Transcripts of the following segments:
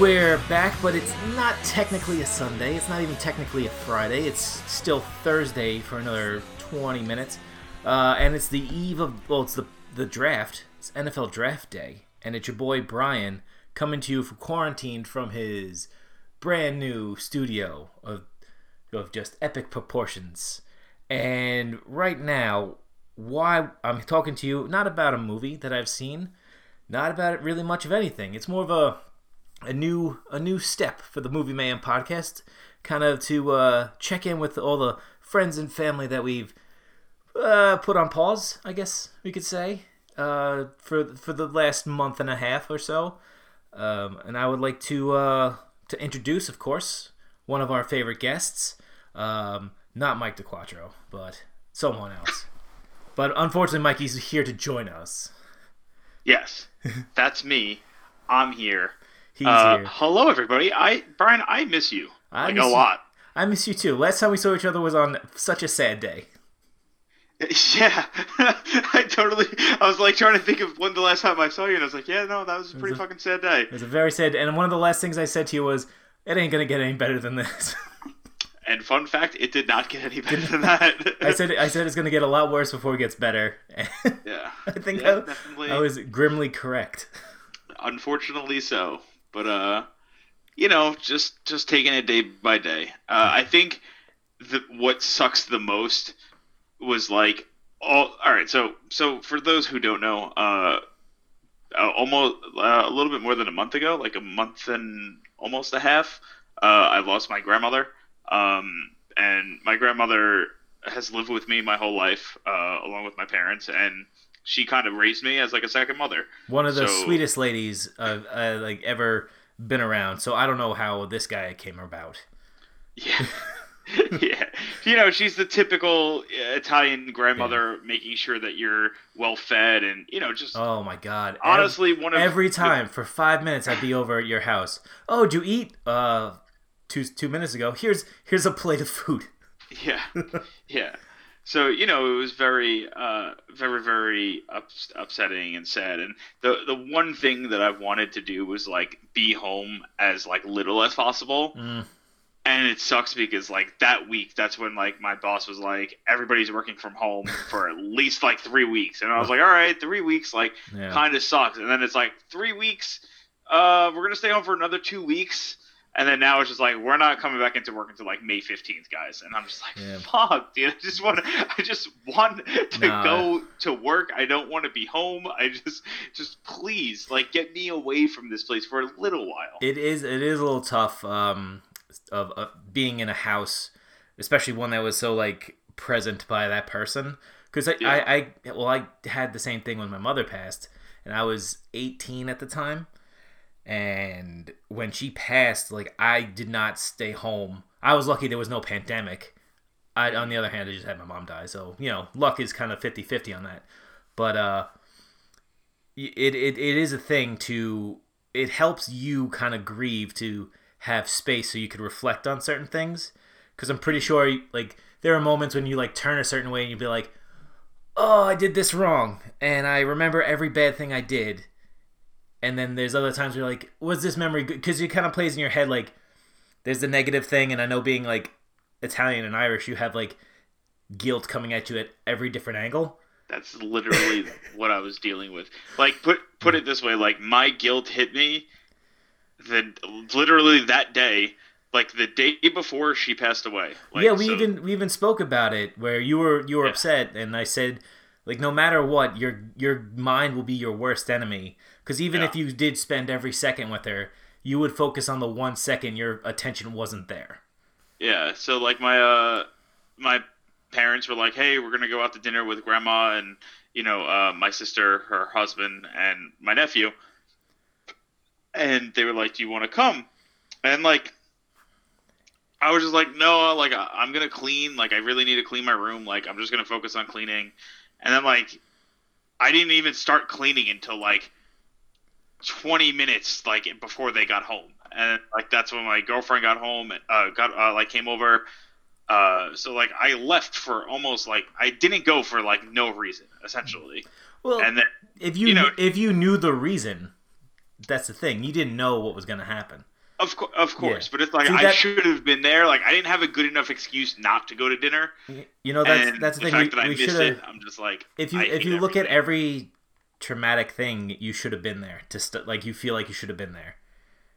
we're back, but it's not technically a Sunday. It's not even technically a Friday. It's still Thursday for another 20 minutes. Uh, and it's the eve of, well, it's the, the draft. It's NFL draft day. And it's your boy Brian coming to you from quarantined from his brand new studio of, of just epic proportions. And right now, why I'm talking to you not about a movie that I've seen, not about really much of anything. It's more of a a new a new step for the Movie Mayhem podcast, kind of to uh, check in with all the friends and family that we've uh, put on pause, I guess we could say, uh, for for the last month and a half or so. Um, and I would like to uh, to introduce, of course, one of our favorite guests, um, not Mike Dequatro, but someone else. But unfortunately, Mikey's here to join us. Yes, that's me. I'm here. He's Uh, here. hello, everybody. I Brian, I miss you I like miss a you. lot. I miss you too. Last time we saw each other was on such a sad day. Yeah, I totally. I was like trying to think of when the last time I saw you, and I was like, yeah, no, that was a pretty a- fucking sad day. It was a very sad, and one of the last things I said to you was, "It ain't gonna get any better than this." And fun fact, it did not get any better than that. I said, "I said it's gonna get a lot worse before it gets better." Yeah, I think Yeah, I. I was grimly correct. unfortunately so. But uh, you know, just just taking it day by day. Uh, I think the what sucks the most was like all. All right, so so for those who don't know, uh, uh almost uh, a little bit more than a month ago, like a month and almost a half, uh, I lost my grandmother. Um, and my grandmother has lived with me my whole life, uh, along with my parents, and she kind of raised me as like a second mother. One of the So- sweetest ladies I've uh, like ever been around. So I don't know how this guy came about. Yeah. yeah. You know, she's the typical Italian grandmother making sure that you're well fed and, you know, just Oh my god! Honestly one of every the- time for five minutes I'd be over at your house. Oh, do you eat? Uh, two two minutes ago. Here's here's a plate of food. yeah. Yeah. So, you know, it was very uh very very ups- upsetting and sad and the the one thing that I wanted to do was like be home as like little as possible. Mm. and it sucks because like that week that's when like my boss was like everybody's working from home for at least like three weeks and i was like all right three weeks like Yeah. kind of sucks and then it's like three weeks uh we're gonna stay home for another two weeks and then now it's just like we're not coming back into work until like may 15th guys and i'm just like Yeah. fuck dude i just want to i just want to Nah. go to work i don't want to be home i just just please like get me away from this place for a little while It is it is a little tough um, of, of being in a house, especially one that was so like present by that person. Because I, Yeah. I, I well I had the same thing when my mother passed, and I was 18 at the time, and when she passed, like I did not stay home. I was lucky there was no pandemic. I, on the other hand, I just had my mom die, so you know, luck is kind of 50-50 on that. But uh, it, it it is a thing to it helps you kind of grieve to have space so you could reflect on certain things because i'm pretty sure like there are moments when you like turn a certain way and you'd be like oh i did this wrong and i remember every bad thing i did and then there's other times where you're like was this memory good because it kind of plays in your head like there's the negative thing and i know being like italian and irish you have like guilt coming at you at every different angle That's literally what I was dealing with. Like put put it this way, like my guilt hit me the literally that day, like the day before she passed away. Like, yeah, we so- even we even spoke about it where you were you were Yeah. upset, and I said, Like no matter what, your your mind will be your worst enemy. Because even Yeah. if you did spend every second with her, you would focus on the one second your attention wasn't there. Yeah, so like my uh my parents were like, "Hey, we're gonna go out to dinner with grandma and you know uh, my sister, her husband, and my nephew." And they were like, "Do you want to come?" And like, I was just like, "No, like I- I'm gonna clean. Like I really need to clean my room. Like I'm just gonna focus on cleaning." And then like, I didn't even start cleaning until like 20 minutes like before they got home and like that's when my girlfriend got home uh got uh, like came over uh so like i left for almost like i didn't go for like no reason essentially Well, and then if you, you know- if you knew the reason, that's the thing. You didn't know what was going to happen. of, co- of course Yeah. but it's like See, i that- should have been there like i didn't have a good enough excuse not to go to dinner You know that's and that's the the thing. fact we that i missed should it i'm just like If you if you look at every traumatic thing, you should have been there to st- like you feel like you should have been there.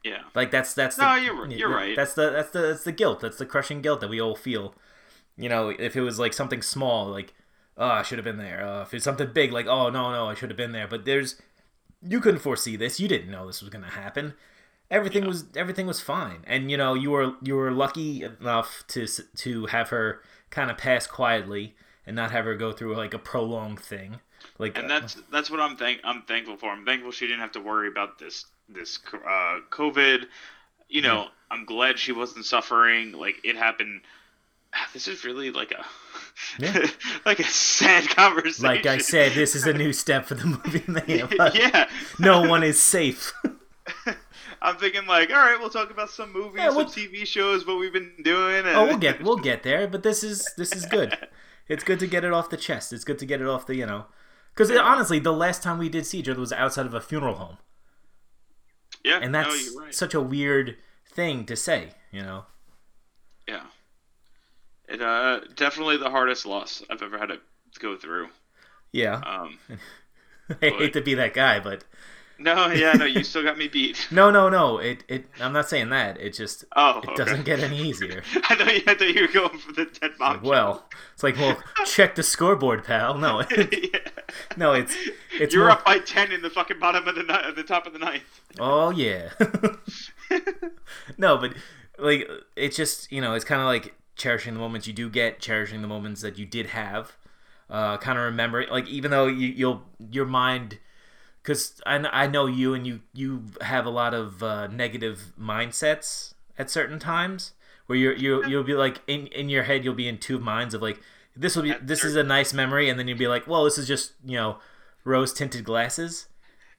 yeah Like that's that's No, you're you're right. That's the that's the that's the guilt. That's the crushing guilt that we all feel. You know, if it was like something small, like oh I should have been there. Uh, if it's something big, like oh no no I should have been there. But there's you couldn't foresee this. You didn't know this was gonna happen. Everything was everything was fine, and you know you were you were lucky enough to s- to have her kind of pass quietly and not have her go through like a prolonged thing. Like and that's that's what I'm thank I'm thankful for. I'm thankful she didn't have to worry about this this uh, COVID. You know, I'm glad she wasn't suffering. Like it happened. This is really like a Yeah. like a sad conversation. like I said, this is a new step for the movie. Yeah. no one is safe. I'm thinking like, all right, we'll talk about some movies, Yeah, some we'll- TV shows, what we've been doing. And... oh, we'll get we'll get there, but this is this is good. It's good to get it off the chest. It's good to get it off the you know, because honestly, the last time we did see each other was outside of a funeral home, yeah, and no, that's you're right. such a weird thing to say. You know, Yeah. It uh definitely the hardest loss I've ever had to go through. yeah. Um I hate to be that guy, but no, yeah, no, you still got me beat. no, no, no. It it. I'm not saying that. It just Oh, it doesn't get any easier. I thought you, I thought you were going for the dead mom. Like, well, it's like, well, check the scoreboard, pal. No, yeah. no, it's it's You're more, up by ten in the fucking bottom of the ni- at the top of the ninth. Oh yeah. no, but like it's just you know it's kind of like cherishing the moments you do get, cherishing the moments that you did have. Uh, kind of remember like even though you, you'll your mind, because I, I know you and you you have a lot of uh, negative mindsets at certain times where you're you you'll be like in in your head you'll be in two minds of like this will be At this is a nice memory and then you'll be like well this is just you know rose tinted glasses.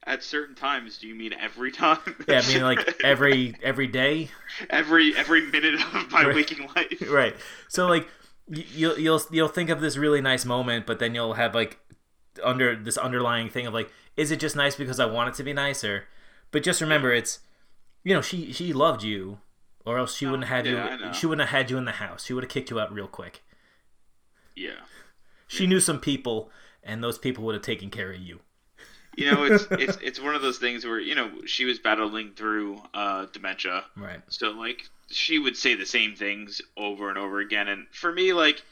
At certain times, do you mean every time? Yeah, I mean like every every day. every every minute of my Right. waking life. right. So like you'll you'll you'll think of this really nice moment, but then you'll have like under this underlying thing of like, is it just nice because I want it to be nicer? But just remember, it's you know she she loved you, or else she wouldn't have had yeah, you. She wouldn't have had you in the house. She would have kicked you out real quick. Yeah. She knew some people, and those people would have taken care of you. You know, it's it's it's one of those things where you know she was battling through uh, dementia, Right. so like she would say the same things over and over again, and for me, like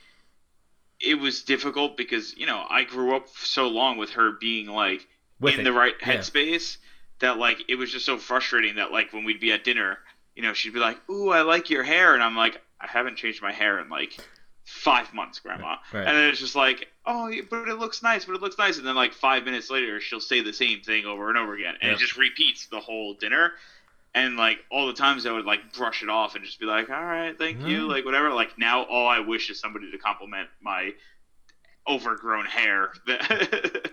it was difficult because you know I grew up so long with her being like With in it. the right Yeah. headspace that like it was just so frustrating that like when we'd be at dinner, you know, she'd be like, "Ooh, I like your hair," and I'm like, "I haven't changed my hair in like five months, Grandma." Right. And then it's just like, "Oh, but it looks nice, but it looks nice," and then like five minutes later, she'll say the same thing over and over again, and Yeah. it just repeats the whole dinner. And like all the times I would like brush it off and just be like, "All right, thank you," Mm. like whatever. Like now, all I wish is somebody to compliment my overgrown hair.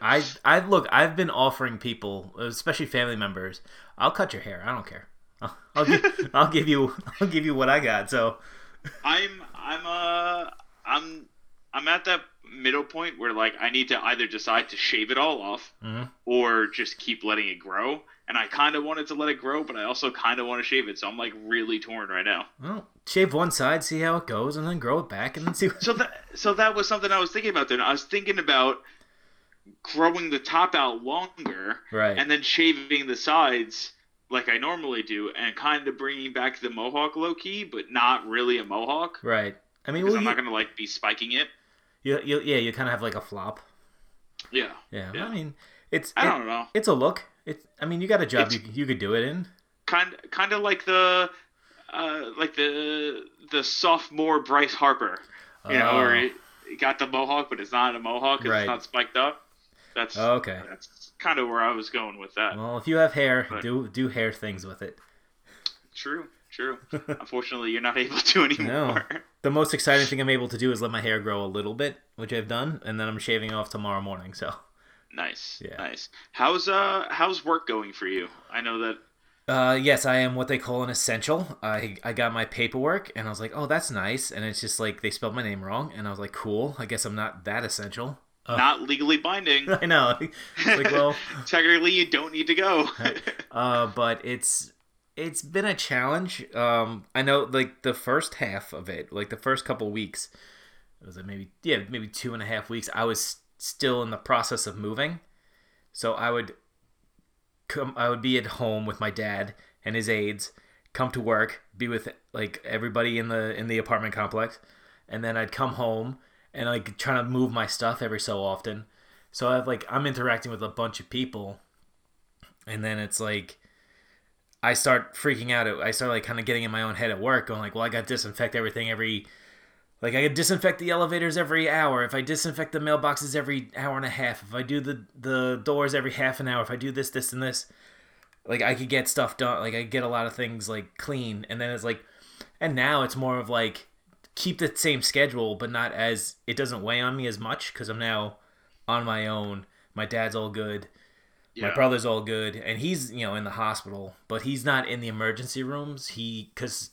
I I look. I've been offering people, especially family members, I'll cut your hair. I don't care. I'll, I'll give I'll give you I'll give you what I got. So I'm I'm uh I'm I'm at that middle point where like I need to either decide to shave it all off Mhm. or just keep letting it grow. And I kind of wanted to let it grow, but I also kind of want to shave it. So I'm like really torn right now. well, shave one side, see how it goes, and then grow it back, and then see. So that so that was something I was thinking about. Then I was thinking about growing the top out longer Right. and then shaving the sides like I normally do, and kind of bringing back the mohawk low key, but not really a mohawk. right. I mean, well, I'm you, not gonna like be spiking it. you, you, yeah, you kind of have like a flop. Yeah. Yeah, Yeah. I mean, it's I it- don't know. it's a look. It's I mean, you got a job you you could do it in. Kind kind of like the uh, like the the sophomore Bryce Harper. You know, where he, he got the mohawk, but it's not a mohawk. Right. it's not spiked up. That's Oh, okay. that's kind of where I was going with that. Well, if you have hair, But- do do hair things with it. True, true. Unfortunately, you're not able to anymore. The most exciting thing I'm able to do is let my hair grow a little bit, which I've done, and then I'm shaving off tomorrow morning. So, Nice, Yeah. nice. How's uh how's work going for you? I know that. Uh, yes, I am what they call an essential. I I got my paperwork, and I was like, oh, that's nice. And it's just like they spelled my name wrong, and I was like, cool. I guess I'm not that essential. Uh, Not legally binding. I know. Like, well, Technically, you don't need to go. uh, but it's it's been a challenge. Um, I know like the first half of it, like the first couple weeks, it was like maybe yeah maybe two and a half weeks. I was still in the process of moving, so I would come. I would be at home with my dad and his aides, come to work, be with like everybody in the in the apartment complex, and then I'd come home and like trying to move my stuff every so often. So I've like I'm interacting with a bunch of people and then it's like I start freaking out. I start like kind of getting in my own head at work, going like, "Well, I got to disinfect everything every, like I could disinfect the elevators every hour. If I disinfect the mailboxes every hour and a half, if I do the the doors every half an hour, if I do this, this, and this, like I could get stuff done. Like I get a lot of things like clean. And then it's like, and now it's more of like keep the same schedule, but not as it doesn't weigh on me as much because I'm now on my own. My dad's all good my brother's all good and he's you know in the hospital but he's not in the emergency rooms he because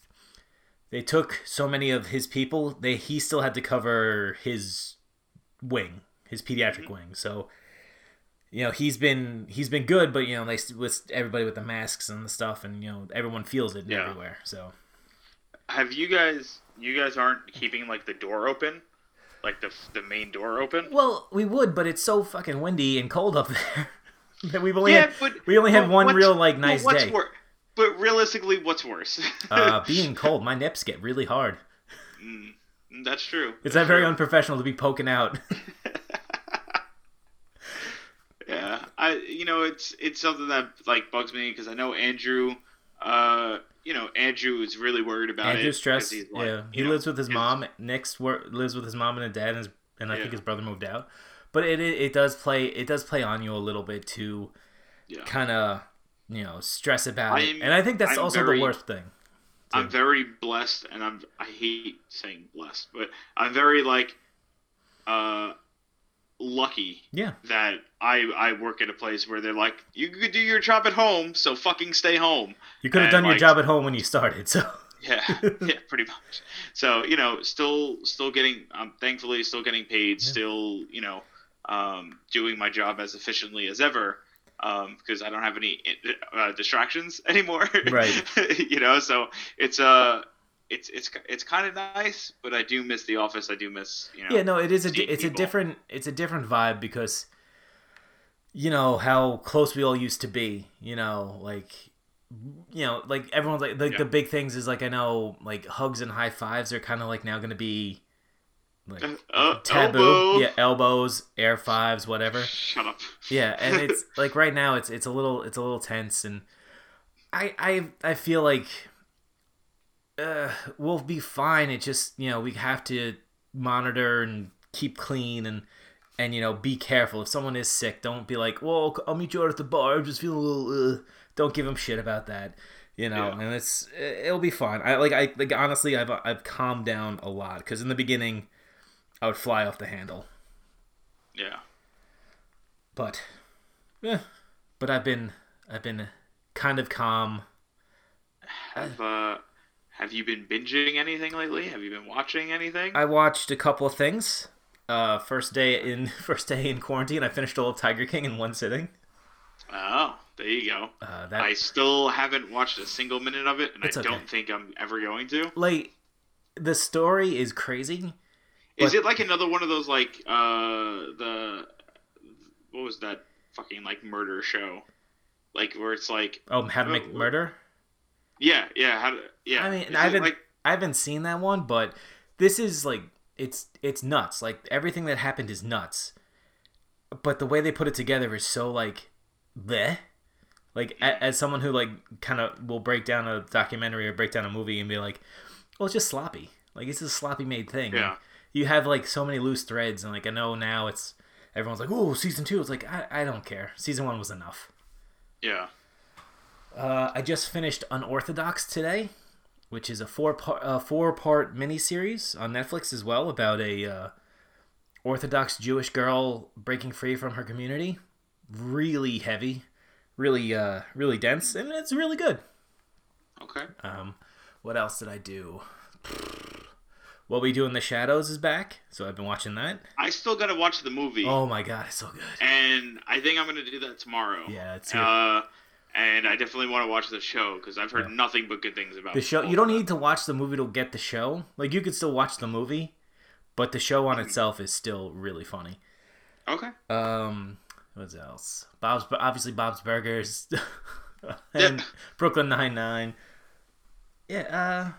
they took so many of his people they he still had to cover his wing his pediatric mm-hmm. wing so you know he's been he's been good but you know they with everybody with the masks and the stuff and you know everyone feels it Yeah. everywhere so Have you guys? You guys aren't keeping like the door open, like the the main door open. well we would but it's so fucking windy and cold up there that we've only yeah, had, but we only had one real like nice what's day wor- but realistically, what's worse? uh, being cold my nips get really hard That's true. It's That's not very true. unprofessional to be poking out. Yeah, I you know it's it's something that like bugs me because I know Andrew. Uh, you know Andrew is really worried about it. Andrew's 'cause stressed. he's like, yeah, he know, lives with his mom. Nick's wor- lives with his mom and his dad, and, his, and I think his brother moved out. But it, it it does play it does play on you a little bit to Yeah. kind of you know stress about it, I'm- and I think that's I'm also very- the worst thing. I'm very blessed, and I'm I hate saying blessed, but I'm very like uh lucky Yeah, that I I work at a place where they're like you could do your job at home, so fucking stay home. you could have done your job at home when you started. So Yeah, yeah, pretty much. So you know, still still getting um thankfully still getting paid, still you know um doing my job as efficiently as ever. Um, because I don't have any uh, distractions anymore. Right. you know, so it's uh it's it's it's kind of nice, but I do miss the office. I do miss you know. yeah, no, it is a it's a different it's a different vibe because you know how close we all used to be. You know, like you know, like everyone's like like Yeah. the big things is like I know like hugs and high fives are kind of like now going to be like Uh, taboo. elbow. Yeah, elbows, air fives, whatever. Shut up. Yeah, and it's like right now it's it's a little it's a little tense and I I I feel like uh we'll be fine. It just, you know, we have to monitor and keep clean and and you know, be careful. If someone is sick, don't be like, "Well, I'll meet you out at the bar. I'm just feeling a little uh. don't give them shit about that." You know, Yeah. and it's it'll be fine. I like I like honestly I've I've calmed down a lot cuz in the beginning I would fly off the handle. Yeah. but yeah but i've been i've been kind of calm Have uh have you been binging anything lately? Have you been watching anything? i watched a couple of things uh first day in first day in quarantine i finished all of tiger king in one sitting Oh, there you go. uh that I still haven't watched a single minute of it, and It's I okay. don't think I'm ever going to. like the story is crazy Is But- it like another one of those like uh the what was that fucking like murder show, like where it's like oh how to Oh, make murder yeah yeah how to, yeah i mean Is i haven't like i haven't seen that one but this is like it's it's nuts like everything that happened is nuts but the way they put it together is so like bleh. Like a, as someone who like kind of will break down a documentary or break down a movie and be like, well, it's just sloppy. Like it's a sloppy made thing. Yeah. And you have like so many loose threads, and like I know now it's everyone's like, oh, season two. It's like I, I don't care. Season one was enough. Yeah. Uh, I just finished Unorthodox today, which is a four part uh, four part miniseries on Netflix as well about a uh, Orthodox Jewish girl breaking free from her community. Really heavy, really uh, really dense, and it's really good. Okay. Um, what else did I do? What We Do in the Shadows is back, so I've been watching that. I still gotta watch the movie, Oh my god, it's so good. and I think I'm gonna do that tomorrow. Yeah, it's here. Uh, and I definitely want to watch the show because I've heard nothing but good things about the show you don't need to watch the movie to get the show like you could still watch the movie but the show on itself is still really funny Okay. um what else bob's obviously bob's burgers and brooklyn 99 yeah uh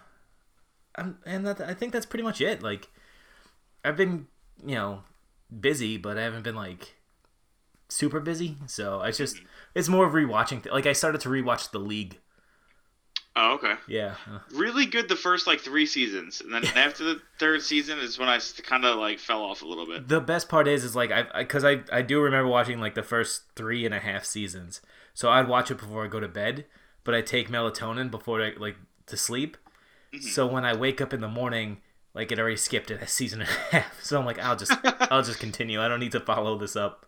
I'm, and that, i think that's pretty much it like i've been you know busy but i haven't been like super busy so it's just mm-hmm. it's more of rewatching th- like i started to rewatch the league Oh, okay. yeah Really good the first like three seasons, and then after the third season is when I kind of like fell off a little bit. the best part is is like I because I, I do remember watching like the first three and a half seasons. So I'd watch it before I go to bed, but I take melatonin before I like to sleep. So when I wake up in the morning, like it already skipped a season and a half. So I'm like, I'll just I'll just continue. I don't need to follow this up.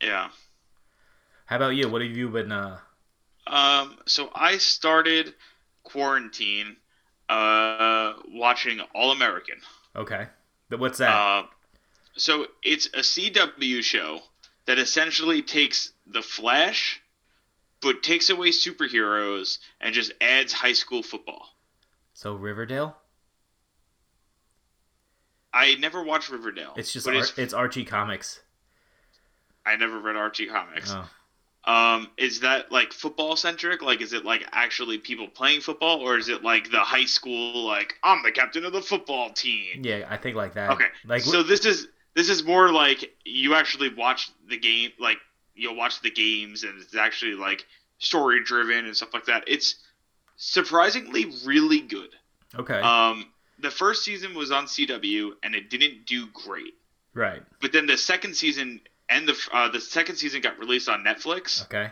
Yeah. How about you? What have you been? uh Um. So I started quarantine, uh, watching All American. Okay, But what's that? Uh, so it's a CW show that essentially takes the Flash, but takes away superheroes and just adds high school football. so Riverdale. I never watched Riverdale. It's just Ar- it's, it's Archie comics. I never read Archie comics. Oh. Um, is that like football centric? Like, is it like actually people playing football, or is it like the high school? Like, I'm the captain of the football team. Yeah, I think like that. Okay, Like so this is this is more like you actually watch the game, like you'll watch the games, and it's actually like story driven and stuff like that. It's surprisingly really good. okay, Um, the first season was on CW, and it didn't do great. right. But then the second season and the uh, the second season got released on Netflix, Okay.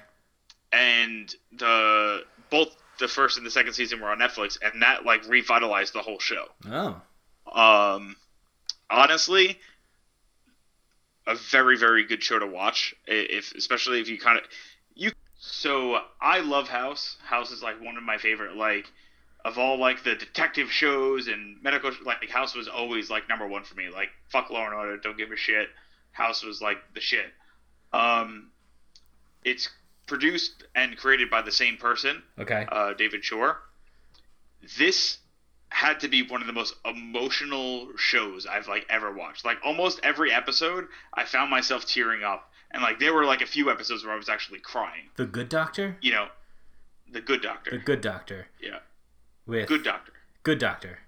and the both the first and the second season were on Netflix, and that like revitalized the whole show. Oh. Um, honestly, a very very good show to watch. If especially if you kind of you. So I love House. House is like one of my favorite like of all like the detective shows and medical like House was always like number one for me. Like fuck Law and Order, don't give a shit. House was like the shit. Um, it's produced and created by the same person Okay. uh, David Shore. This had to be one of the most emotional shows I've like ever watched. Like almost every episode, I found myself tearing up, and like there were like a few episodes where I was actually crying. the Good Doctor. You know, the Good Doctor. The Good Doctor. yeah, With Good Doctor. Good Doctor.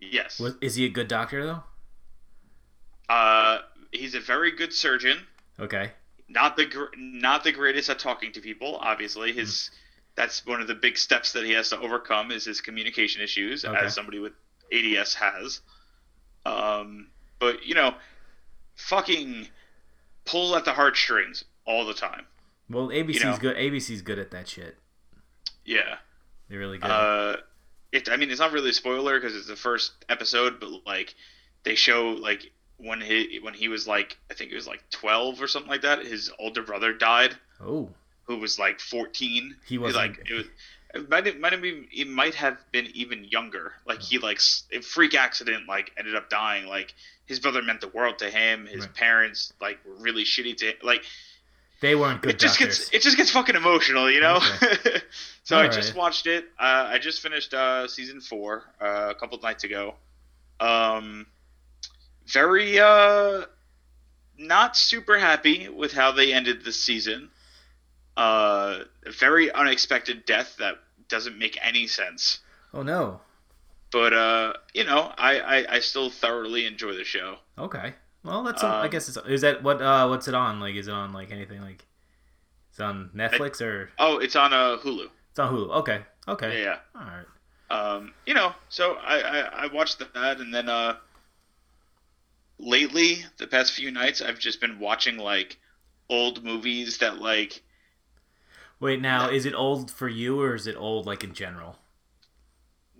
Yes. Was, is he a good doctor though? Uh, he's a very good surgeon. Okay. Not the gr- not the greatest at talking to people. Obviously, his that's one of the big steps that he has to overcome is his communication issues, Okay. as somebody with ADS has. Um, but you know, fucking pull at the heartstrings all the time. Well, ABC's know. good. ABC's good at that shit. Yeah. They're really good. Uh, it. I mean, it's not really a spoiler because it's the first episode, but like they show like when he when he was like I think it was like twelve or something like that. His older brother died, oh. Who was like fourteen. He wasn't- like it was. It might have, might have been it might have been even younger. Like he like freak accident like ended up dying. Like his brother meant the world to him. His Right. parents like were really shitty to like They weren't good it just doctors. gets it just gets fucking emotional, you know. so I Alright. just watched it. Uh, I just finished uh, season four uh, a couple of nights ago. Um, very uh, not super happy with how they ended the season. Uh, a very unexpected death that doesn't make any sense. oh no. But uh, you know, I, I, I still thoroughly enjoy the show. Okay. Well, that's I Um, guess it's is that what uh what's it on? Like, is it on like anything like? It's on Netflix or Oh, it's on uh, Hulu. it's on Hulu. Okay, okay, Yeah, all right. Um, you know, so I, I I watched that, and then uh, lately the past few nights I've just been watching like old movies that like Wait, now is it old for you or is it old like in general?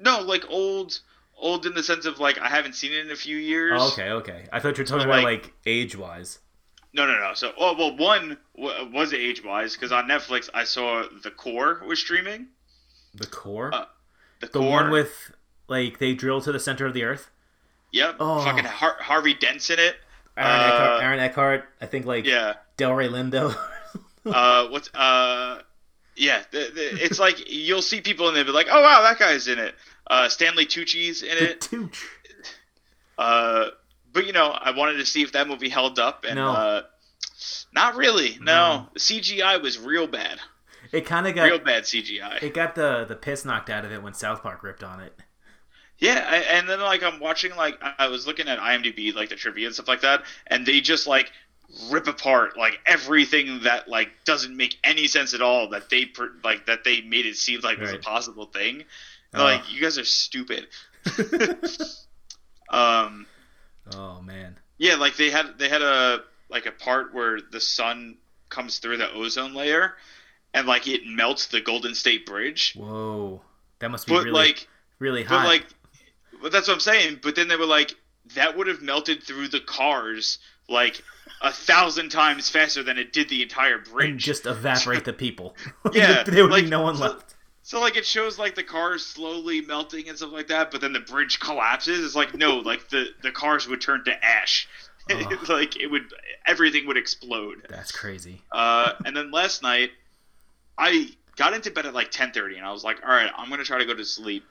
no like old old in the sense of like I haven't seen it in a few years. Oh, okay, okay. I thought you were talking So, about like- like age wise. No, no, no. So, oh well, one w- was age wise because on Netflix I saw The Core was streaming. The core, Uh, The, the Core, one with like they drill to the center of the earth. yep, Oh. fucking Har- Harvey Dent's in it. Aaron, Uh, Eckhart, Aaron Eckhart. I think like Yeah. Delroy Lindo. Uh, what's uh, yeah. The, the, it's like you'll see people and they'll be like, oh wow, that guy's in it. Uh, Stanley Tucci's in it. Tucci. Uh, but you know, I wanted to see if that movie held up, and No. uh, not really. No, the CGI was real bad, It kind of got real bad CGI. it got the the piss knocked out of it when South Park ripped on it. Yeah, I, and then like I'm watching like I was looking at IMDb like the trivia and stuff like that, and they just like rip apart like everything that like doesn't make any sense at all that they per, like that they made it seem like was a possible thing. Oh. Like you guys are stupid. um, Oh man. yeah, like they had they had a like a part where the sun comes through the ozone layer, and like it melts the Golden State Bridge. Whoa. That must be But really like really But like, but that's what I'm saying. But then they were like, that would have melted through the cars like a thousand times faster than it did the entire and bridge. just evaporate the people. Yeah, there would like, be no one so- left. so like it shows like the cars slowly melting and stuff like that, but then the bridge collapses. It's like no, like the the cars would turn to ash. Oh. like it would, everything would explode. That's crazy. Uh, and then last night, I got into bed at like 10:30, and I was like, all right, I'm gonna try to go to sleep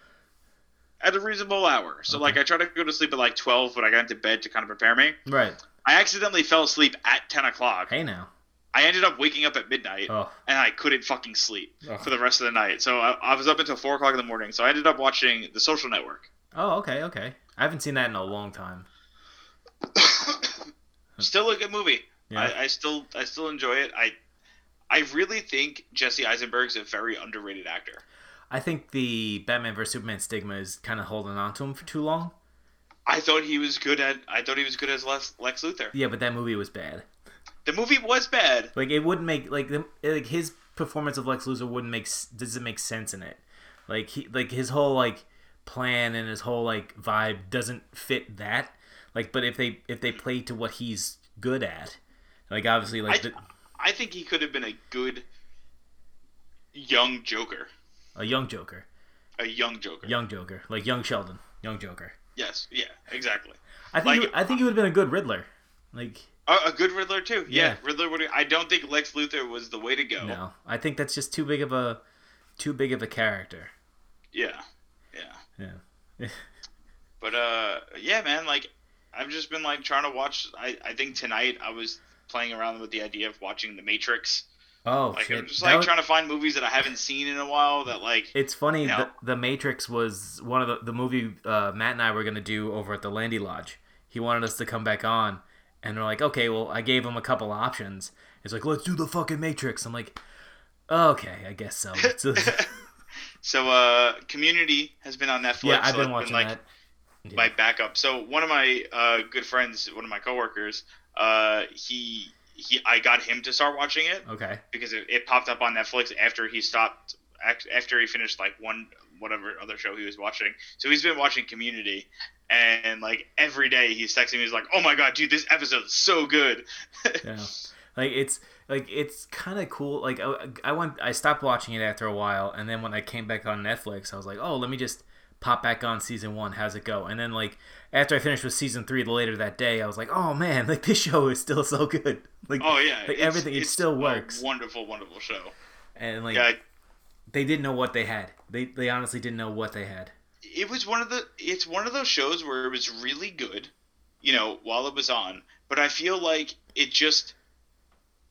at a reasonable hour. So Okay. like I tried to go to sleep at like 12, but I got into bed to kind of prepare me. Right. I accidentally fell asleep at 10 o'clock. Hey now. I ended up waking up at midnight, Oh. and I couldn't fucking sleep Ugh. for the rest of the night. So I, I was up until four o'clock in the morning. So I ended up watching The Social Network. Oh, okay, okay. I haven't seen that in a long time. Still a good movie. Yeah. I, I still I still enjoy it. I I really think Jesse Eisenberg's a very underrated actor. I think the Batman vs Superman stigma is kind of holding on to him for too long. I thought he was good at. I thought he was good as Lex, Lex Luthor. Yeah, but that movie was bad. The movie was bad. Like it wouldn't make like the like his performance of Lex Luthor wouldn't make doesn't make sense in it. Like he like his whole like plan and his whole like vibe doesn't fit that. Like, but if they if they play to what he's good at, like obviously like I, the, I think he could have been a good young Joker. a young Joker, A young Joker. young Joker, like young Sheldon, young Joker. Yes. Yeah. Exactly. I think Like- he, I think he would have been a good Riddler. Like A, a good Riddler too. Yeah. Yeah. Riddler would. I don't think Lex Luthor was the way to go. no, I think that's just too big of a too big of a character. Yeah. Yeah. Yeah. But uh, yeah, man. Like, I've just been like trying to watch. I I think tonight I was playing around with the idea of watching The Matrix. Oh Like, shit! I'm just like was- trying to find movies that I haven't seen in a while. That like. It's funny. You know? The, the Matrix was one of the the movie uh, Matt and I were gonna do over at the Landy Lodge. He wanted us to come back on, and we're like, okay, well, I gave him a couple options. It's like, let's do the fucking Matrix. I'm like, okay, I guess so. So- uh, Community has been on Netflix. yeah, I've so been watching like, that. my backup. So one of my uh, good friends, one of my coworkers, uh, he he, I got him to start watching it Okay. because it, it popped up on Netflix after he stopped after he finished like one whatever other show he was watching. So he's been watching Community, and like every day he's texting me. He's like, "Oh my god, dude, this episode is so good." Yeah. Like it's like it's kind of cool. Like I, I went, I stopped watching it after a while, and then when I came back on Netflix, I was like, oh, let me just pop back on season one. How's it go? And then like after I finished with season three, later that day, I was like, oh man, like this show is still so good. Like oh yeah, like everything, it still works. wonderful, wonderful show. and like Yeah, they didn't know what they had. They they honestly didn't know what they had. it was one of the it's one of those shows where it was really good you know while it was on but i feel like it just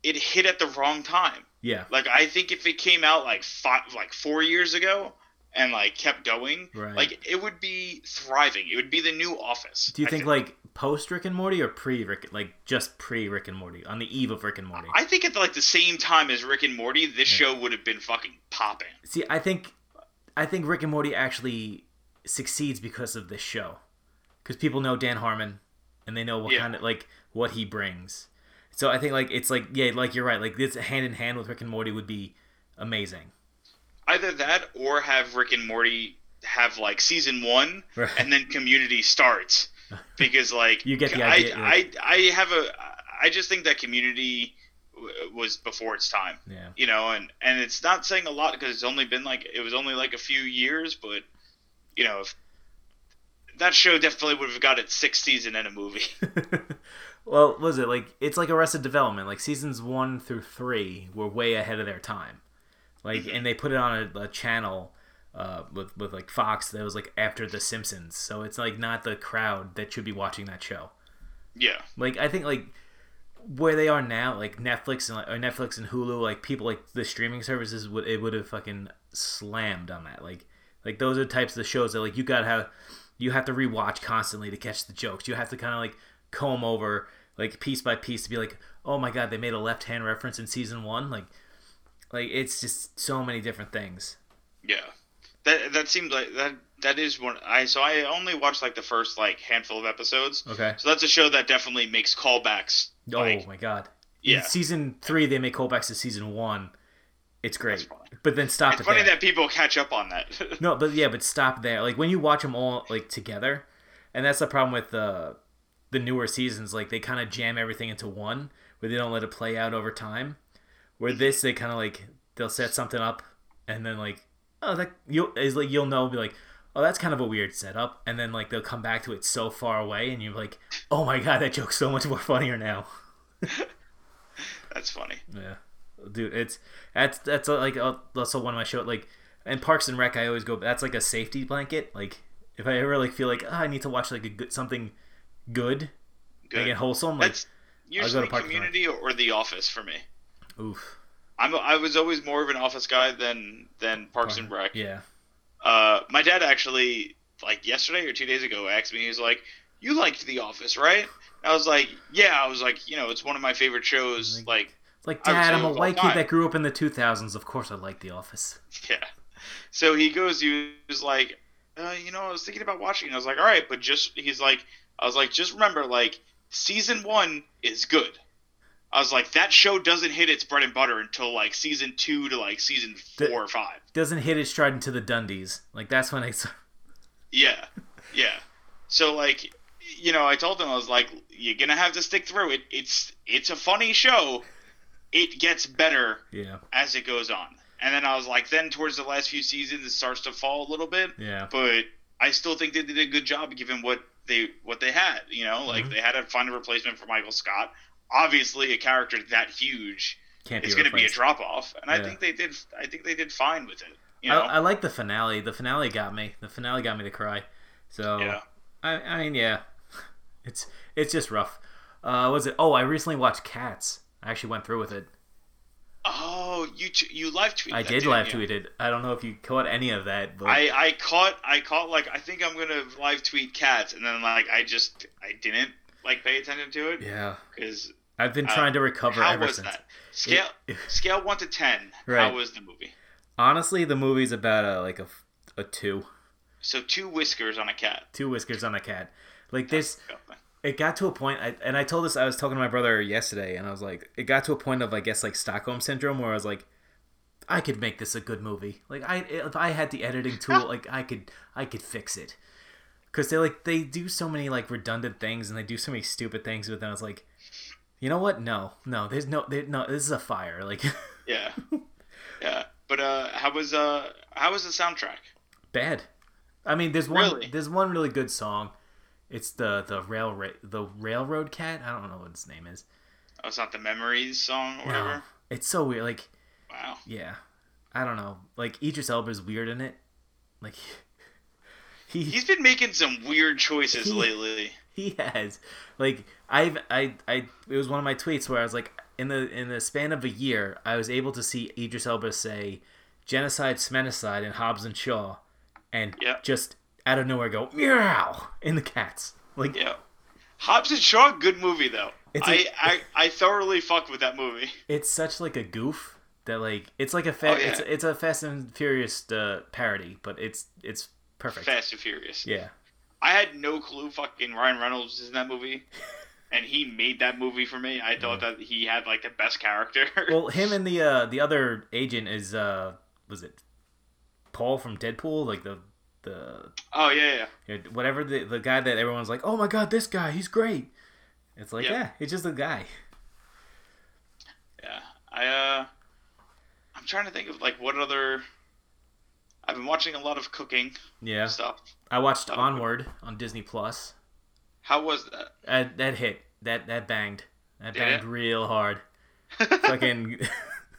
it hit at the wrong time Yeah. like i think if it came out like five like four years ago and like kept going, Right. like it would be thriving. It would be the new Office. Do you I think like post Rick and Morty or pre Rick, like just pre Rick and Morty, on the eve of Rick and Morty? I think at like the same time as Rick and Morty, this show would have been fucking popping. See, I think, I think Rick and Morty actually succeeds because of this show, because people know Dan Harmon, and they know what Yeah. kind of like what he brings. So I think like it's like yeah, like you're right. Like this hand in hand with Rick and Morty would be amazing. Either that or have Rick and Morty have like season one Right. and then Community starts because like You get the I, idea, I I have a I just think that Community was before its time. Yeah. You know, and and it's not saying a lot because it's only been like it was only like a few years, but you know if that show definitely would have got its sixth season in a movie. well, was it like? It's like Arrested Development. Like seasons one through three were way ahead of their time. Like, Mm-hmm. and they put it on a, a channel uh, with with like Fox that was like after The Simpsons. So it's like not the crowd that should be watching that show. yeah. Like I think like where they are now, like Netflix and or Netflix and Hulu, like people like the streaming services would it would have fucking slammed on that. Like like those are types of shows that like you gotta have you have to rewatch constantly to catch the jokes. You have to kind of like comb over like piece by piece to be like, oh my god, they made a left hand reference in season one. Like like it's just so many different things. Yeah, that that seems like that that is one. I so I only watched like the first like handful of episodes. Okay. So that's a show that definitely makes callbacks. Oh Like, my god. yeah. In season three, they make callbacks to season one. It's great, but then stop it's it funny there. that people catch up on that. No, but yeah, but stop there. Like when you watch them all like together, and that's the problem with the the newer seasons. Like they kind of jam everything into one, where they don't let it play out over time. Where this, they kind of like they'll set something up, and then like oh that you'll is like you'll know be like oh that's kind of a weird setup, and then like they'll come back to it so far away, and you're like oh my god that joke's so much more funnier now. that's funny. Yeah, dude, it's that's that's uh, like uh, also one of my show like and Parks and Rec. I always go. That's like a safety blanket. Like if I ever like feel like oh, I need to watch like a good something good, Good. and wholesome. Like That's go to usually Parks and Rec. Community or The Office for me. Oof, I'm I was always more of an Office guy than than Parks and Rec. yeah, Uh, my dad actually like yesterday or two days ago asked me. He was like, "You liked The Office, right?" I was like, "Yeah." I was like, "You know, it's one of my favorite shows." Like- Like, like Dad, I'm a white kid that grew up in the 2000s. Of course, I like The Office. Yeah. So he goes, he was like, uh, you know, I was thinking about watching. I was like, all right, but just, he's like, I was like, just remember, like, season one is good. I was like, that show doesn't hit its bread and butter until like season two to like season four or five. Doesn't hit its stride into the Dundies. Like that's when it's Yeah. Yeah. So like, you know, I told him I was like, you're gonna have to stick through it. It's it's a funny show. It gets better yeah, as it goes on. And then I was like, then towards the last few seasons, it starts to fall a little bit. yeah, but I still think they did a good job given what they what they had. You know, like Mhm. they had to find a replacement for Michael Scott. Obviously, a character that huge can't is going to be a drop off, and I think they did. I think they did fine with it. You know, I, I like the finale. The finale got me. The finale got me to cry. So yeah. I, I mean, yeah, it's it's just rough. Uh, was it? Oh, I recently watched Cats. I actually went through with it. Oh, you t- you live tweeted. I did live you? tweet it. I don't know if you caught any of that, but I, I caught I caught like I think I'm gonna live tweet cats and then like I just I didn't like pay attention to it? Yeah, because I've been Uh, trying to recover how ever was since. that? Scale It- scale one to ten Right. how was the movie? Honestly, the movie's about a like a, a two, so two whiskers on a cat. Two whiskers on a cat. Like this, it got to a point I, and i told this i was talking to my brother yesterday and i was like it got to a point of i guess like stockholm syndrome where i was like i could make this a good movie. Like i if i had the editing tool like i could i could fix it because they like they do so many like redundant things and they do so many stupid things but then i was like you know what no no there's no there, no this is a fire like Yeah. Yeah. But uh how was uh how was the soundtrack? bad i mean there's one Really? there's one really good song it's the the rail the railroad cat i don't know what its name is Oh, it's not the Memories song or No, whatever. it's so weird. Like, Wow. yeah, I don't know. Like Idris Elba's weird in it. Like, he He's been making some weird choices He- lately. he has. Like, I've I I it was one of my tweets where I was like, in the in the span of a year, I was able to see Idris Elba say genocide, smenocide, and Hobbs and Shaw and Yeah. just out of nowhere go meow in the cats. Like Yeah. Hobbs and Shaw, good movie though. It's I, a- I I thoroughly fucked with that movie. it's such like a goof that like it's like a fa- Oh, yeah. it's it's a Fast and Furious uh, parody, but it's it's perfect. Fast and Furious. Yeah. I had no clue fucking Ryan Reynolds is in that movie. And he made that movie for me. I thought that he had like the best character. Well, him and the uh the other agent is uh was it Paul from Deadpool, like the the oh yeah, yeah. whatever the the guy that everyone's like, "Oh my god, this guy, he's great." It's like, Yeah. yeah, it's just a guy. Yeah. I uh I'm trying to think of like what other I've been watching a lot of cooking Yeah. stuff. I watched. Onward on Disney Plus. How was that? Uh, that hit. That that banged. That Did banged it? real hard. Fucking.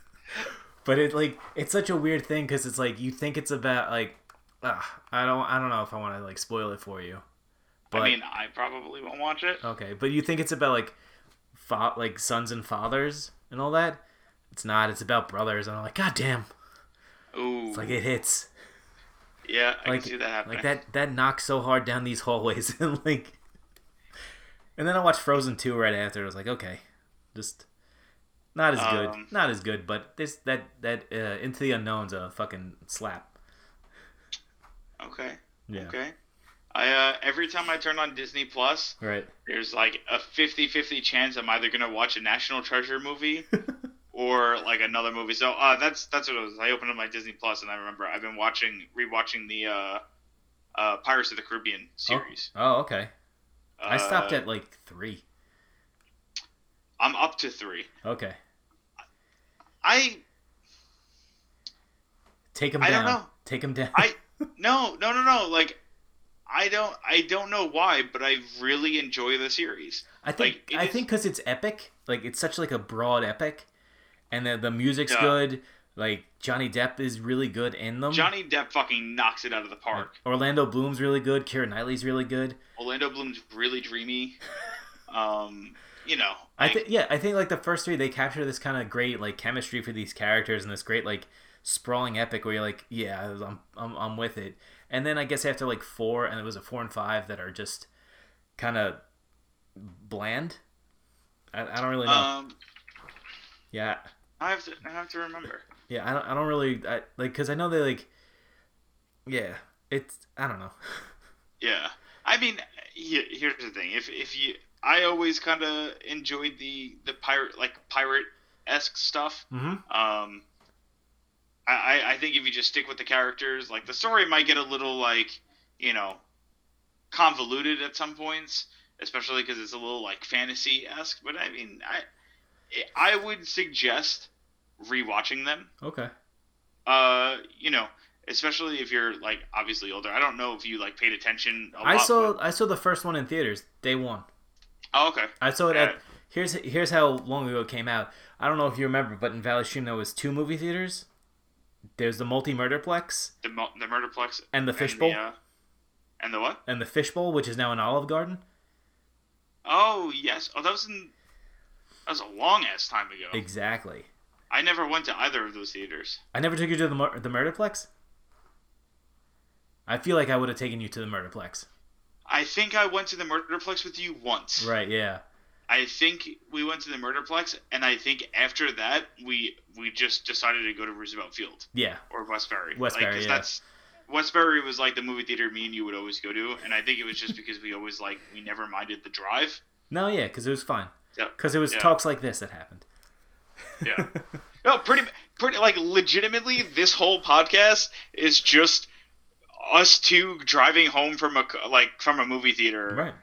but it like it's such a weird thing because it's like you think it's about like, uh, I don't I don't know if I want to like spoil it for you. But I mean, I probably won't watch it. okay, but you think it's about like, fa- like sons and fathers and all that. It's not. It's about brothers, and I'm like, God damn! Ooh. It's like it hits. Yeah, I like can see that happening. like that that knocks so hard down these hallways and like and then I watched Frozen 2 right after. I was like, okay, just not as good, Um, not as good, but this that that uh, Into the Unknown's a fucking slap. Okay. Yeah. Okay. I uh every time I turn on Disney Plus, Right. there's like a 50-50 chance I'm either gonna watch a National Treasure movie or like another movie. So uh that's that's what it was. I opened up my Disney Plus and I remember I've been watching rewatching the uh uh Pirates of the Caribbean series. Oh, okay. I stopped Uh, at like three. I'm up to three. Okay. I Take I down. don't know. Take him down. I no no no no like I don't I don't know why, but I really enjoy the series. I think like, I is- think because it's epic, like it's such like a broad epic, and the the music's good. Like Johnny Depp is really good in them. Johnny Depp fucking knocks it out of the park. Orlando Bloom's really good. Keira Knightley's really good. Orlando Bloom's really dreamy. Um, you know, I think yeah, I think like the first three they capture this kind of great like chemistry for these characters and this great like sprawling epic where you're like yeah I'm I'm, I'm with it. And then I guess after like four and it was a four and five that are just kind of bland. I, I don't really know. um, yeah, I have to I have to remember. yeah, I don't I don't really I, like because I know they like yeah it's I don't know. Yeah, I mean, here, here's the thing. If if you, I always kind of enjoyed the the pirate like pirate esque stuff. mm-hmm. Um, I, I I think if you just stick with the characters, like the story might get a little like you know convoluted at some points, especially because it's a little like fantasy esque. But I mean, I I would suggest rewatching them. Okay. Uh, you know, especially if you're like obviously older. I don't know if you like paid attention. A I lot, saw but- I saw the first one in theaters day one. Oh, okay. I saw it Yeah. at here's here's how long ago it came out. I don't know if you remember, but in Valley Stream there was two movie theaters. There's the multi murderplex The Mul- the Murderplex and the Fishbowl And uh, and the what? and the Fishbowl, which is now an Olive Garden. Oh yes. Oh, that was in. That was a long ass time ago. Exactly. I never went to either of those theaters. I never took you to the mur- the murderplex. I feel like I would have taken you to the murderplex. I think I went to the Murderplex with you once. Right? Yeah. I think we went to the Murderplex, and I think after that we we just decided to go to Roosevelt Field Yeah. or Westbury. Westbury, like, yeah. That's Westbury was like the movie theater me and you would always go to, and I think it was just because we always like we never minded the drive. No, yeah, because it was fun. Yeah. Because it was Yeah. talks like this that happened. Yeah. no, pretty, pretty, like, legitimately, this whole podcast is just us two driving home from a like from a movie theater Right.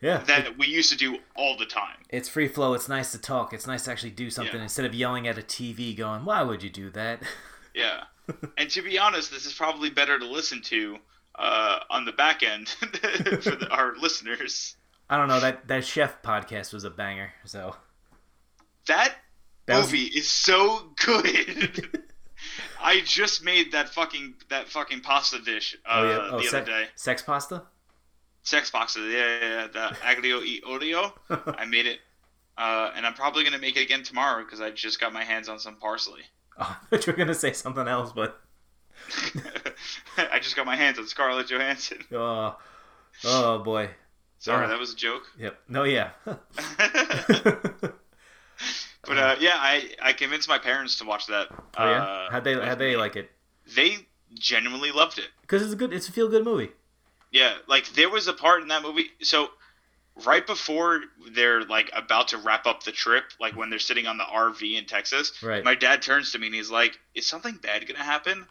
Yeah. that we used to do all the time. it's free flow. It's nice to talk. It's nice to actually do something Yeah. instead of yelling at a TV, going, "Why would you do that?" Yeah. and to be honest, this is probably better to listen to uh, on the back end for the, our listeners. I don't know. That that chef podcast was a banger. So That, That was- movie is so good. I just made that fucking that fucking pasta dish uh, oh, the se- other day. sex pasta. Sex pasta, yeah, yeah, yeah the aglio e olio. I made it, uh, and I'm probably gonna make it again tomorrow because I just got my hands on some parsley. Oh, I thought you were gonna say something else, but I just got my hands on Scarlett Johansson. Oh, oh boy. Sorry, Oh. that was a joke. Yep. No, yeah. but uh, yeah, I I convinced my parents to watch that. oh yeah. uh, How'd they how'd they like it? They genuinely loved it. Because it's a good. It's a feel good movie. Yeah, like there was a part in that movie. So right before they're like about to wrap up the trip, like when they're sitting on the RV in Texas, Right. my dad turns to me and he's like, "Is something bad gonna happen?"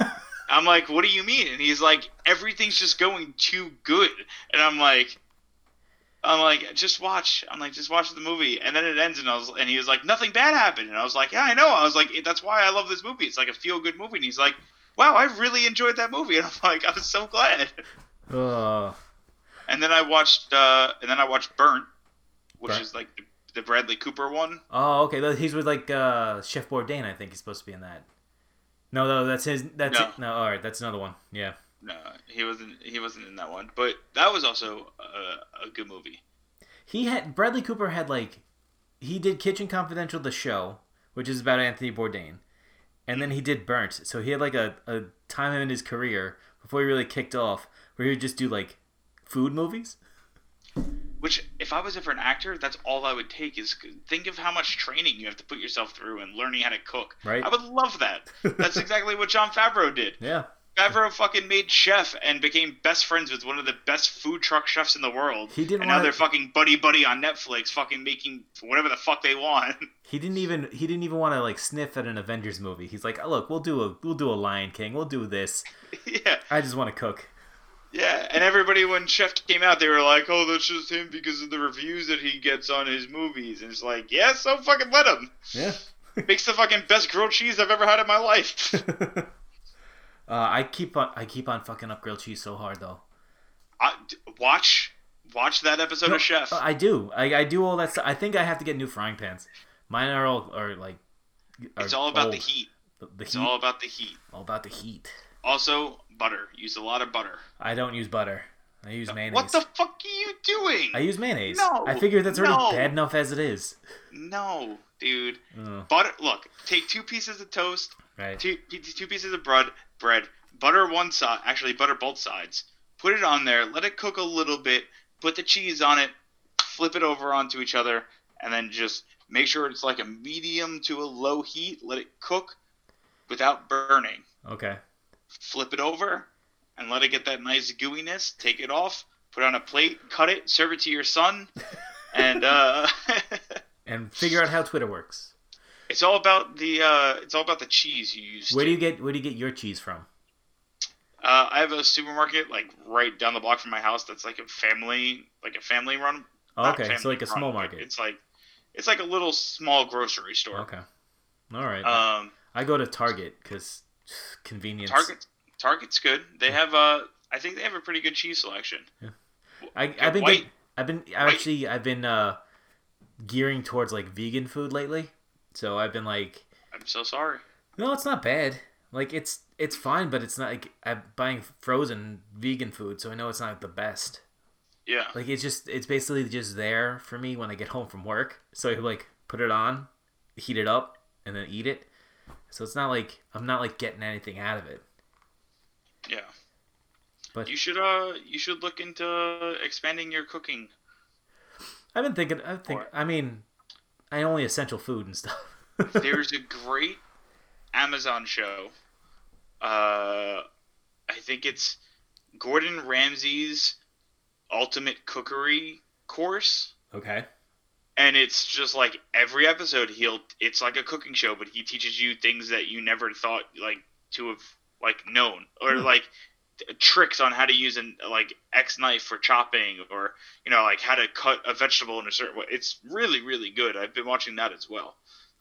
I'm like, "What do you mean?" And he's like, "Everything's just going too good." And I'm like. I'm like, just watch. I'm like, just watch the movie, and then it ends, and I was, and he was like, nothing bad happened, and I was like, yeah, I know. I was like, that's why I love this movie. It's like a feel good movie, and he's like, wow, I really enjoyed that movie, and I'm like, I'm so glad. Oh, And then I watched, uh, and then I watched Burnt, which Burnt. is like the, the Bradley Cooper one. oh, okay. He's with like uh, Chef Bourdain. I think he's supposed to be in that. No, no, that's his. That's No. it. No, all right, that's another one. Yeah. No, he wasn't. He wasn't in that one, but that was also a, a good movie. He had Bradley Cooper had like he did Kitchen Confidential the show, which is about Anthony Bourdain. And then he did Burnt. So he had like a, a time in his career before he really kicked off where he would just do like food movies. Which, if I was ever an actor, that's all I would take. Is think of how much training you have to put yourself through and learning how to cook. Right. I would love that. That's exactly what Jon Favreau did. Yeah. Favreau fucking made chef and became best friends with one of the best food truck chefs in the world. He didn't and now they're fucking buddy buddy on Netflix, fucking making whatever the fuck they want. He didn't even he didn't even want to like sniff at an Avengers movie. He's like, oh, "Look, we'll do a we'll do a Lion King. We'll do this. yeah, I just want to cook." Yeah. And everybody, when Chef came out, they were like, "Oh, that's just him because of the reviews that he gets on his movies." And it's like, yeah, so fucking let him. Yeah. Makes the fucking best grilled cheese I've ever had in my life. uh, I keep on I keep on fucking up grilled cheese so hard though. I, watch, watch that episode of Chef. I do. I, I do all that stuff. I think I have to get new frying pans. Mine are all are like. Are it's all about the heat. The, the It's heat. all about the heat. all about the heat. Also, butter. Use a lot of butter. I don't use butter. I use mayonnaise. What the fuck are you doing? I use mayonnaise. No, I figure that's already no. bad enough as it is. No, dude. Butter. Look, take two pieces of toast, right. two two pieces of bread, bread, butter one side. Actually, butter both sides. Put it on there. Let it cook a little bit. Put the cheese on it. Flip it over onto each other, and then just make sure it's like a medium to a low heat. Let it cook without burning. Okay. Flip it over, and let it get that nice gooiness. Take it off. Put it on a plate. Cut it. Serve it to your son. And uh, And figure out how Twitter works. It's all about the uh, it's all about the cheese you use. Where do you get where do you get your cheese from? Uh, I have a supermarket like right down the block from my house. That's like a family like a family run. Oh, okay, so like a run, small market. It's like it's like a little small grocery store. Okay. All right. Um, I go to Target because convenience. Target Target's good. They have uh, I think they have a pretty good cheese selection. I, I've been I've been I actually I've been uh, gearing towards like vegan food lately. So I've been like, I'm so sorry. no, it's not bad. Like it's it's fine, but it's not like I'm buying frozen vegan food, so I know it's not the best. Yeah, Like it's just it's basically just there for me when I get home from work. So I like put it on, heat it up, and then eat it. So it's not like I'm not like getting anything out of it. yeah. But You should uh, you should look into expanding your cooking. I've been thinking. I think. I mean, I only essential food and stuff. There's a great Amazon show. Uh, I think it's Gordon Ramsay's Ultimate Cookery course, okay. And it's just like every episode he'll. It's like a cooking show, but he teaches you things that you never thought like to have like known or Hmm. like t- tricks on how to use an like X knife for chopping or you know like how to cut a vegetable in a certain way. It's really really good. I've been watching that as well.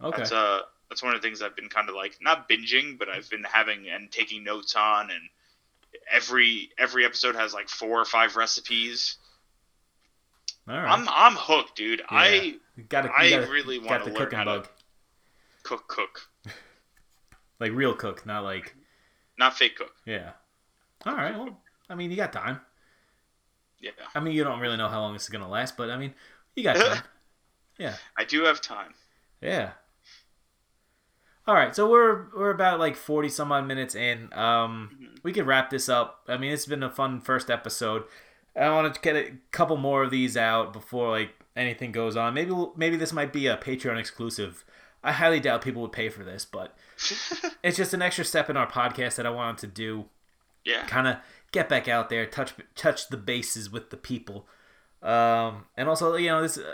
Okay. That's uh that's one of the things I've been kind of like not binging, but I've been having and taking notes on and every every episode has like four or five recipes. All right. I'm I'm hooked, dude. I got to. I really want to the learn cooking how bug. to cook cook, Like real cook, not like not fake cook. yeah. All right. Well, I mean, you got time. Yeah, I mean, you don't really know how long this is gonna last, but I mean, you got time. yeah. I do have time. Yeah. All right, so we're we're about like forty some odd minutes in. Um, Mm-hmm. we could wrap this up. I mean, it's been a fun first episode. I want to get a couple more of these out before like anything goes on. Maybe we'll, maybe this might be a Patreon exclusive. I highly doubt people would pay for this, but it's just an extra step in our podcast that I wanted to do. yeah. Kind of get back out there, touch touch the bases with the people, um, and also you know this. Uh,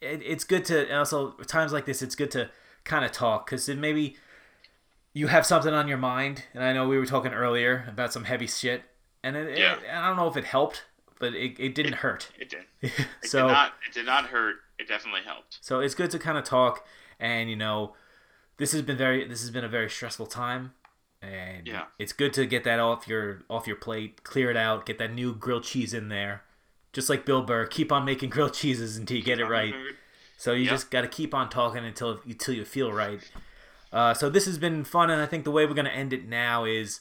it, it's good to and also times like this. It's good to kind of talk because maybe you have something on your mind, and I know we were talking earlier about some heavy shit, and it, Yeah. it- I don't know if it helped, but it, it didn't hurt. It did. It so did not. It did not hurt. It definitely helped. so it's good to kind of talk, and you know, this has been very this has been a very stressful time, and Yeah. it's good to get that off your off your plate, clear it out, get that new grilled cheese in there, just like Bill Burr. Keep on making grilled cheeses until you get it right. So you Yeah. just got to keep on talking until until you feel right. Uh, so this has been fun, and I think the way we're gonna end it now is,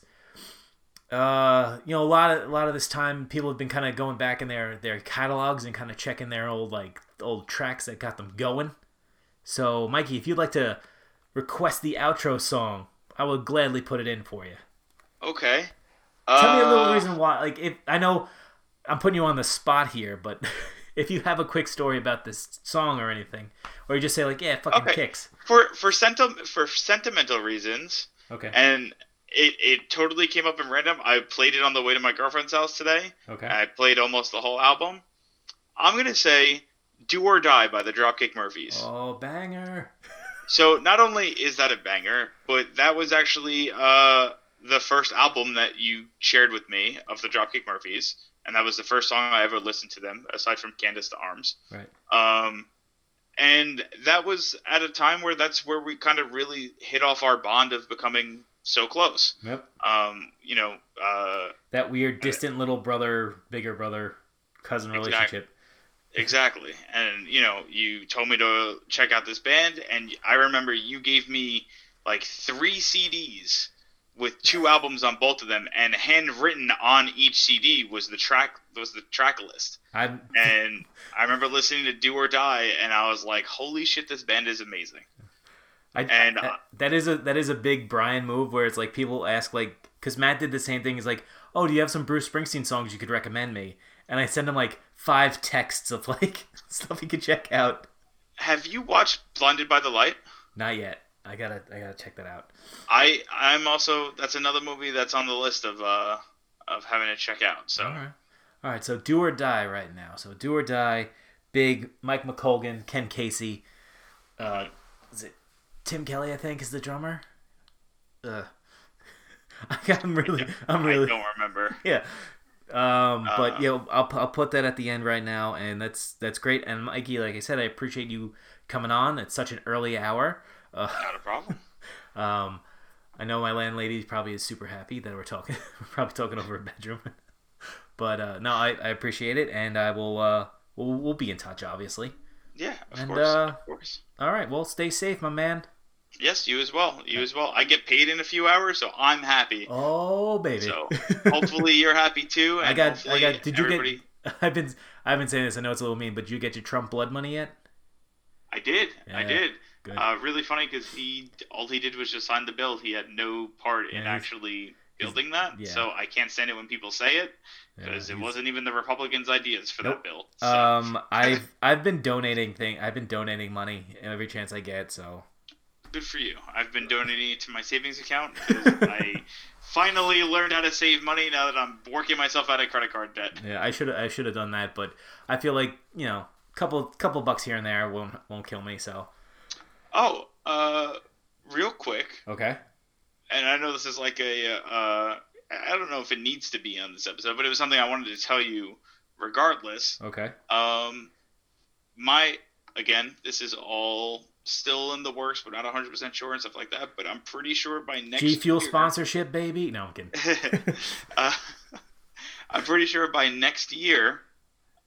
uh, you know, a lot of a lot of this time people have been kind of going back in their their catalogs and kind of checking their old like old tracks that got them going. So Mikey, if you'd like to request the outro song, I will gladly put it in for you. Okay. Tell me a little Uh, reason why. Like, if I know I'm putting you on the spot here, but if you have a quick story about this song or anything, or you just say like, yeah, it fucking Okay. kicks. for for senti- for sentimental reasons, Okay. and it it totally came up in random. I played it on the way to my girlfriend's house today. Okay. I played almost the whole album. I'm gonna say "Do or Die" by the Dropkick Murphys. Oh, banger. So not only is that a banger, but that was actually uh, the first album that you shared with me of the Dropkick Murphys, and that was the first song I ever listened to them, aside from "Cadence to Arms." Right. Um, and that was at a time where that's where we kind of really hit off our bond of becoming so close. Yep. Um, you know, uh, That weird, distant little brother, bigger brother, cousin Exact- relationship. exactly. And you know, you told me to check out this band, and I remember you gave me like three CDs with two albums on both of them, and handwritten on each CD was the track was the track list. I'm. And I remember listening to Do or Die, and I was like, "Holy shit, this band is amazing!" I, And, I- uh, that is a that is a big Brian move where it's like people ask like because Matt did the same thing. He's like, "Oh, do you have some Bruce Springsteen songs you could recommend me?" And I send him like five texts of like stuff he could check out. Have you watched Blinded by the Light? Not yet. I gotta I gotta check that out. I I'm also that's another movie that's on the list of uh of having to check out. So All right. All right. So do or die right now. So do or die. Big Mike McColgan, Ken Casey. Uh, is it Tim Kelly? I think is the drummer. Uh, I'm really, I'm really. I don't remember. yeah. Um, but Uh, you know, I'll I'll put that at the end right now, and that's that's great. And Mikey, like I said, I appreciate you coming on at such an early hour. Uh, Not a problem. um, I know my landlady probably is super happy that we're talking. we're probably talking over a bedroom. but uh, no, I, I appreciate it, and I will. Uh, we'll, we'll be in touch, obviously. Yeah, of And, course. uh, of course. All right. Well, stay safe, my man. Yes, you as well. You as well. I get paid in a few hours, so I'm happy. Oh, baby. So hopefully you're happy too. And I got. I got. Did you everybody... get? I've been. I've been saying this. I know it's a little mean, but did you get your Trump blood money yet? I did. I did. Uh, really funny because he all he did was just sign the bill. He had no part in Yeah, he's- actually building that. yeah. So I can't stand it when people say it Yeah, because it wasn't even the Republicans' ideas for Nope. that bill. So. Um, I've I've been donating thing. I've been donating money every chance I get. So Good for you. I've been donating it to my savings account because I finally learned how to save money now that I'm working myself out of credit card debt. yeah, I should I should have done that, but I feel like you know, couple couple bucks here and there won't won't kill me. So Oh, uh, real quick, okay, and I know this is like a, uh, I don't know if it needs to be on this episode, but it was something I wanted to tell you regardless. okay, Um, my, again, this is all still in the works, but not 100% sure and stuff like that, but I'm pretty sure by next G Fuel year- sponsorship, baby. No, I'm kidding. uh, I'm pretty sure by next year,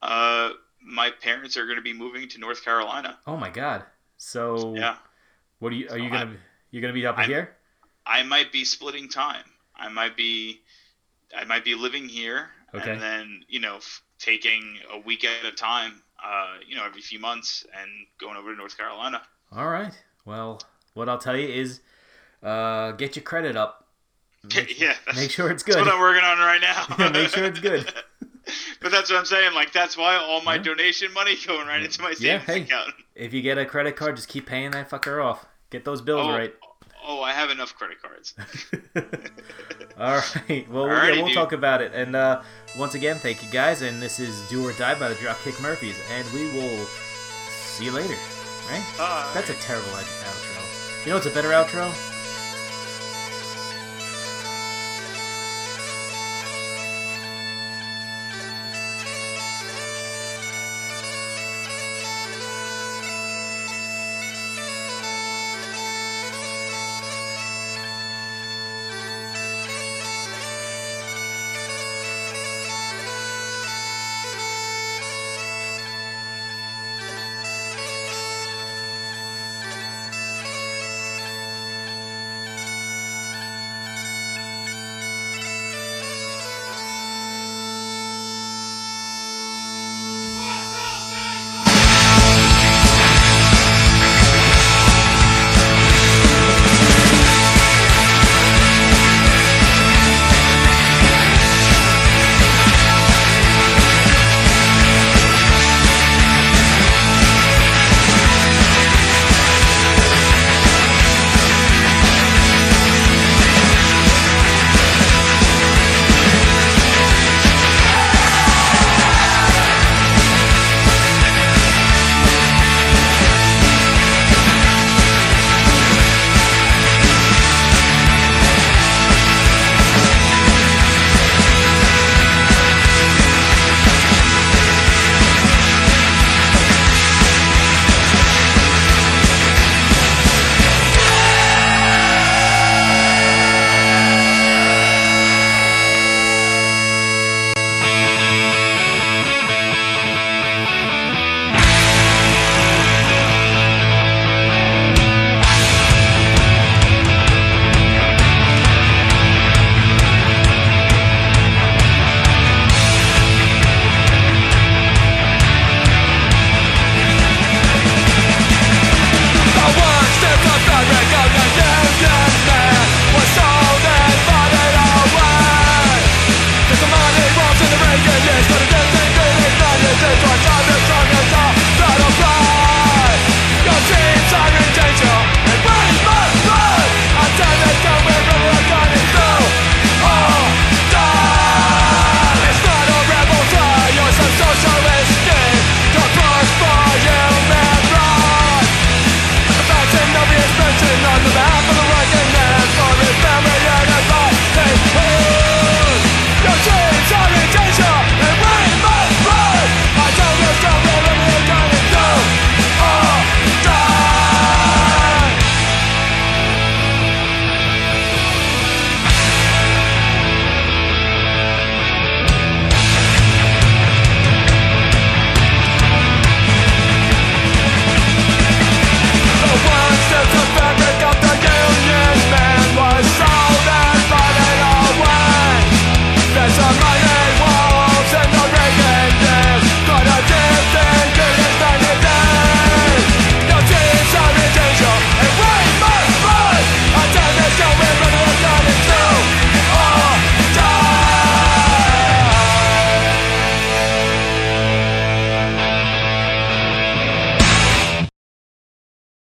uh, my parents are going to be moving to North Carolina. Oh my God. So Yeah, what are you? Are So you gonna I- you gonna be up I'm- here? I might be splitting time. I might be, I might be living here, Okay. and then you know f- taking a week at a time. Uh, you know, every few months, and going over to North Carolina. All right. Well, what I'll tell you is, uh, get your credit up. yeah, that's, Make sure it's that's good. what I'm working on right now. Yeah, make sure it's good. but that's what I'm saying. Like that's why all my Yeah. donation money going right into my savings Yeah, hey. account. If you get a credit card, just keep paying that fucker off. Get those bills Oh, right. oh, I have enough credit cards. All right. Well, yeah, we'll dude. talk about it. And uh, once again, thank you guys. And this is Do or Die by the Dropkick Murphys. And we will see you later. Right? Bye. That's a terrible outro. You know what's a better outro?